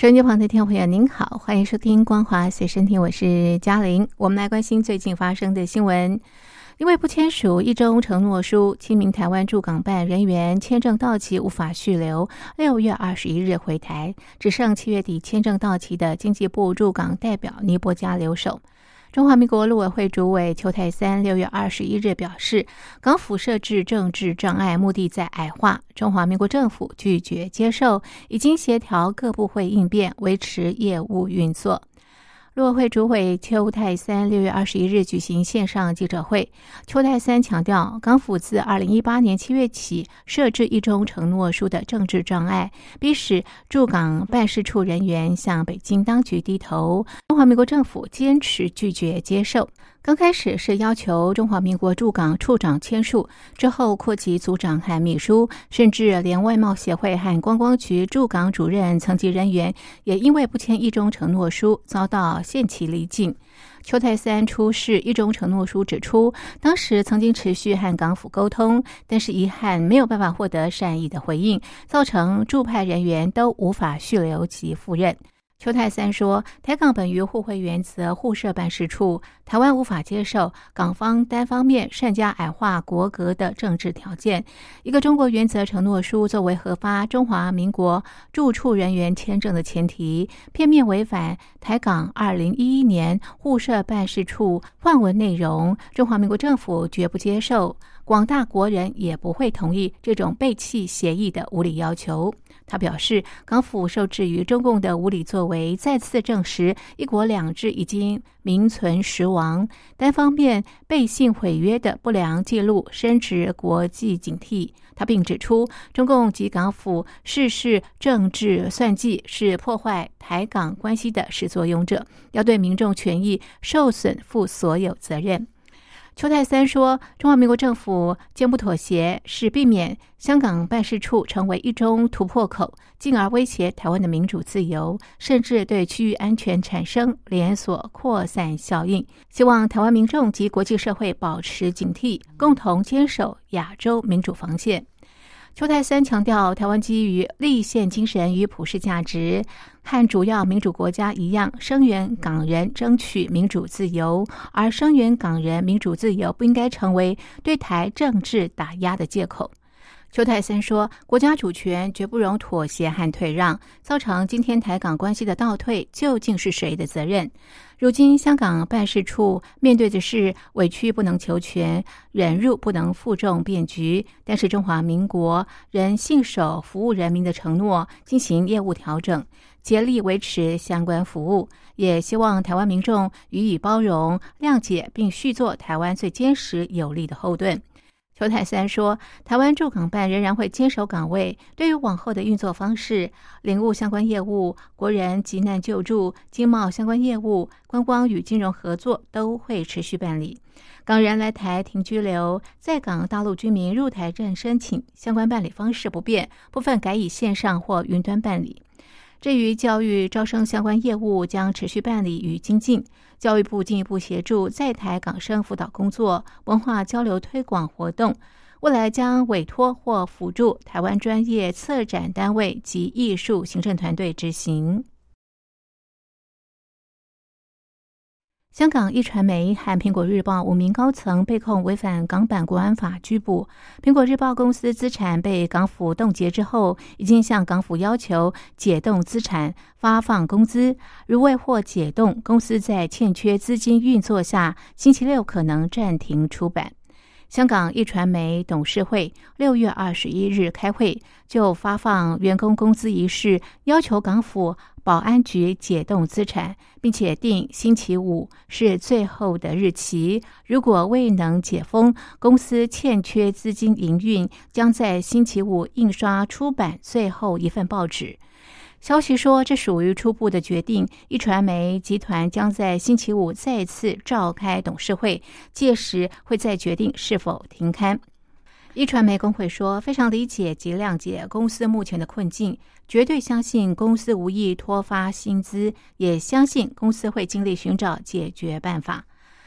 收音机旁的听众朋友，您好，欢迎收听《光华随身听》，我是嘉玲。我们来关心最近发生的新闻。因为不签署一周承诺书，七名台湾驻港办人员签证到期无法续留，六月二十一日回台，只剩七月底签证到期的经济部驻港代表尼泊加留守。中华民国陆委会主委邱泰三六月二十一日表示，港府设置政治障碍，目的在矮化中华民国政府，拒绝接受，已经协调各部会应变，维持业务运作。陆委会主委邱泰三六月二十一日举行线上记者会，邱泰三强调，港府自二零一八年七月起设置一中承诺书的政治障碍，逼使驻港办事处人员向北京当局低头，中华民国政府坚持拒绝接受。刚开始是要求中华民国驻港处长签署，之后扩及组长和秘书，甚至连外贸协会和观光局驻港主任层级人员也因为不签一中承诺书，遭到限期离境。邱泰三出示一中承诺书，指出当时曾经持续和港府沟通，但是遗憾没有办法获得善意的回应，造成驻派人员都无法续留及赴任。邱泰三说：“台港本于互惠原则互设办事处，台湾无法接受港方单方面善加矮化国格的政治条件。一个中国原则承诺书作为核发中华民国驻处人员签证的前提，片面违反台港二零一一年互设办事处换文内容，中华民国政府绝不接受，广大国人也不会同意这种背弃协议的无理要求。”他表示，港府受制于中共的无理作为，再次证实“一国两制”已经名存实亡，单方面背信毁约的不良记录深植国际警惕。他并指出，中共及港府事事政治算计，是破坏台港关系的始作俑者，要对民众权益受损负所有责任。邱泰三说：“中华民国政府坚不妥协，是避免香港办事处成为一中突破口，进而威胁台湾的民主自由，甚至对区域安全产生连锁扩散效应。希望台湾民众及国际社会保持警惕，共同坚守亚洲民主防线。”邱泰三强调，台湾基于立宪精神与普世价值，和主要民主国家一样，声援港人争取民主自由，而声援港人民主自由不应该成为对台政治打压的借口。邱泰森说：“国家主权绝不容妥协和退让，造成今天台港关系的倒退，究竟是谁的责任？如今香港办事处面对的是委屈不能求全、忍辱不能负重变局，但是中华民国仍信守服务人民的承诺，进行业务调整，竭力维持相关服务，也希望台湾民众予以包容、谅解，并续做台湾最坚实有力的后盾。”邱泰三说：“台湾驻港办仍然会坚守岗位，对于往后的运作方式、领务相关业务、国人急难救助、经贸相关业务、观光与金融合作都会持续办理。港人来台停居留，在港大陆居民入台证申请相关办理方式不变，部分改以线上或云端办理。”至于教育招生相关业务，将持续办理与精进。教育部进一步协助在台港生辅导工作、文化交流推广活动。未来将委托或辅助台湾专业策展单位及艺术行政团队执行。香港一传媒和苹果日报五名高层被控违反港版国安法拘捕。苹果日报公司资产被港府冻结之后，已经向港府要求解冻资产、发放工资。如未获解冻，公司在欠缺资金运作下，星期六可能暂停出版。香港一传媒董事会六月二十一日开会，就发放员工工资一事，要求港府保安局解冻资产，并且定星期五是最后的日期。如果未能解封，公司欠缺资金营运，将在星期五印刷出版最后一份报纸。消息说，这属于初步的决定。一传媒集团将在星期五再次召开董事会，届时会再决定是否停刊。一传媒工会说，非常理解及谅解公司目前的困境，绝对相信公司无意拖发薪资，也相信公司会尽力寻找解决办法。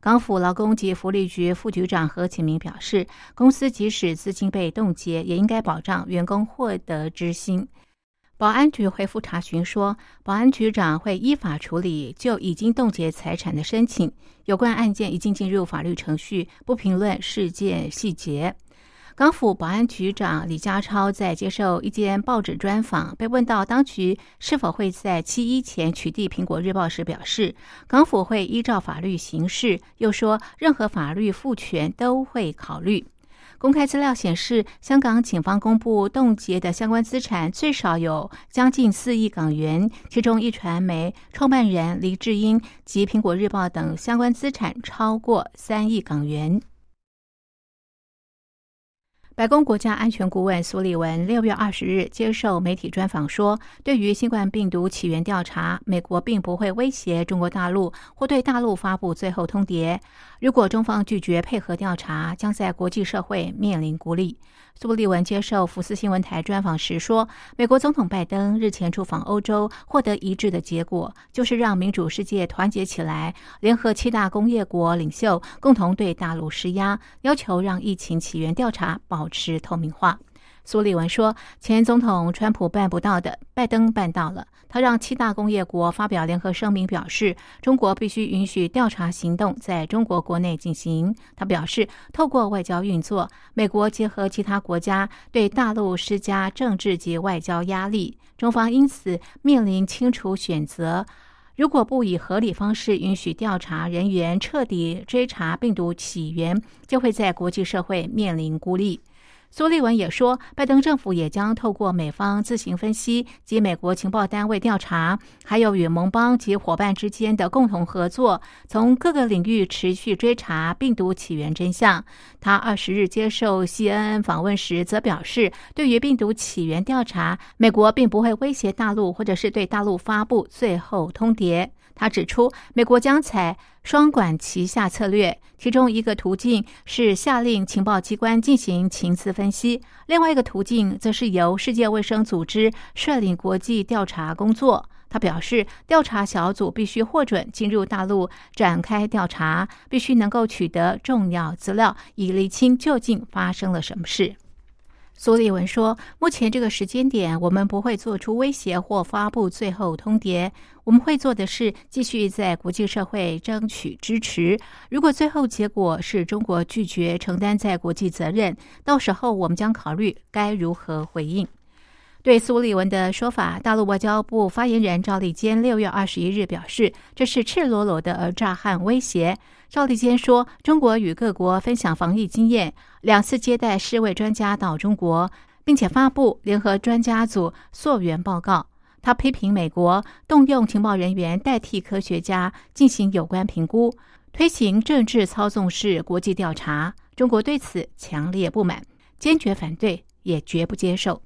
港府劳工及福利局副局长何启明表示，公司即使资金被冻结，也应该保障员工获得知薪。保安局回复查询说，保安局长会依法处理就已经冻结财产的申请，有关案件已经进入法律程序，不评论事件细节。港府保安局长李家超在接受一间报纸专访，被问到当局是否会在七一前取缔《苹果日报》时，表示港府会依照法律行事，又说任何法律赋权都会考虑。公开资料显示，香港警方公布冻结的相关资产最少有将近四亿港元，其中一传媒创办人黎智英及《苹果日报》等相关资产超过三亿港元。白宫国家安全顾问苏利文六月二十日接受媒体专访说：“对于新冠病毒起源调查，美国并不会威胁中国大陆或对大陆发布最后通牒。如果中方拒绝配合调查，将在国际社会面临孤立。”苏利文接受福斯新闻台专访时说：“美国总统拜登日前出访欧洲，获得一致的结果，就是让民主世界团结起来，联合七大工业国领袖，共同对大陆施压，要求让疫情起源调查保持透明化。”苏利文说：“前总统川普办不到的，拜登办到了。他让七大工业国发表联合声明，表示中国必须允许调查行动在中国国内进行。他表示，透过外交运作，美国结合其他国家对大陆施加政治及外交压力，中方因此面临清楚选择：如果不以合理方式允许调查人员彻底追查病毒起源，就会在国际社会面临孤立。”苏利文也说，拜登政府也将透过美方自行分析及美国情报单位调查，还有与盟邦及伙伴之间的共同合作，从各个领域持续追查病毒起源真相。他二十日接受 CNN 访问时则表示，对于病毒起源调查，美国并不会威胁大陆，或者是对大陆发布最后通牒。他指出，美国将采双管齐下策略，其中一个途径是下令情报机关进行情资分析，另外一个途径则是由世界卫生组织率领国际调查工作。他表示，调查小组必须获准进入大陆展开调查，必须能够取得重要资料，以厘清究竟发生了什么事。苏利文说：“目前这个时间点，我们不会做出威胁或发布最后通牒。我们会做的是继续在国际社会争取支持。如果最后结果是中国拒绝承担在国际责任，到时候我们将考虑该如何回应。”对苏利文的说法，大陆外交部发言人赵立坚六月二十一日表示：“这是赤裸裸的讹诈和威胁。”赵立坚说：“中国与各国分享防疫经验，两次接待世卫专家到中国，并且发布联合专家组溯源报告。”他批评美国动用情报人员代替科学家进行有关评估，推行政治操纵式国际调查。中国对此强烈不满，坚决反对，也绝不接受。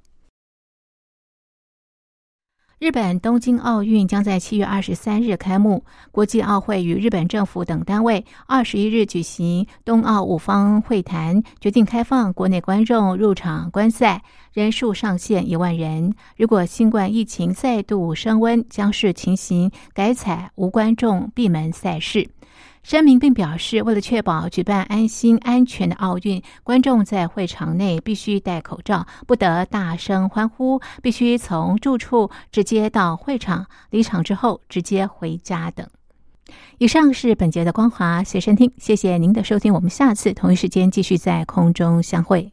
日本东京奥运将在七月二十三日开幕。国际奥会与日本政府等单位二十一日举行冬奥五方会谈，决定开放国内观众入场观赛，人数上限一万人。如果新冠疫情再度升温，将视情形改采无观众闭门赛事。声明并表示，为了确保举办安心安全的奥运，观众在会场内必须戴口罩，不得大声欢呼，必须从住处直接到会场，离场之后直接回家等。以上是本节的光华随身听，谢谢您的收听，我们下次同一时间继续在空中相会。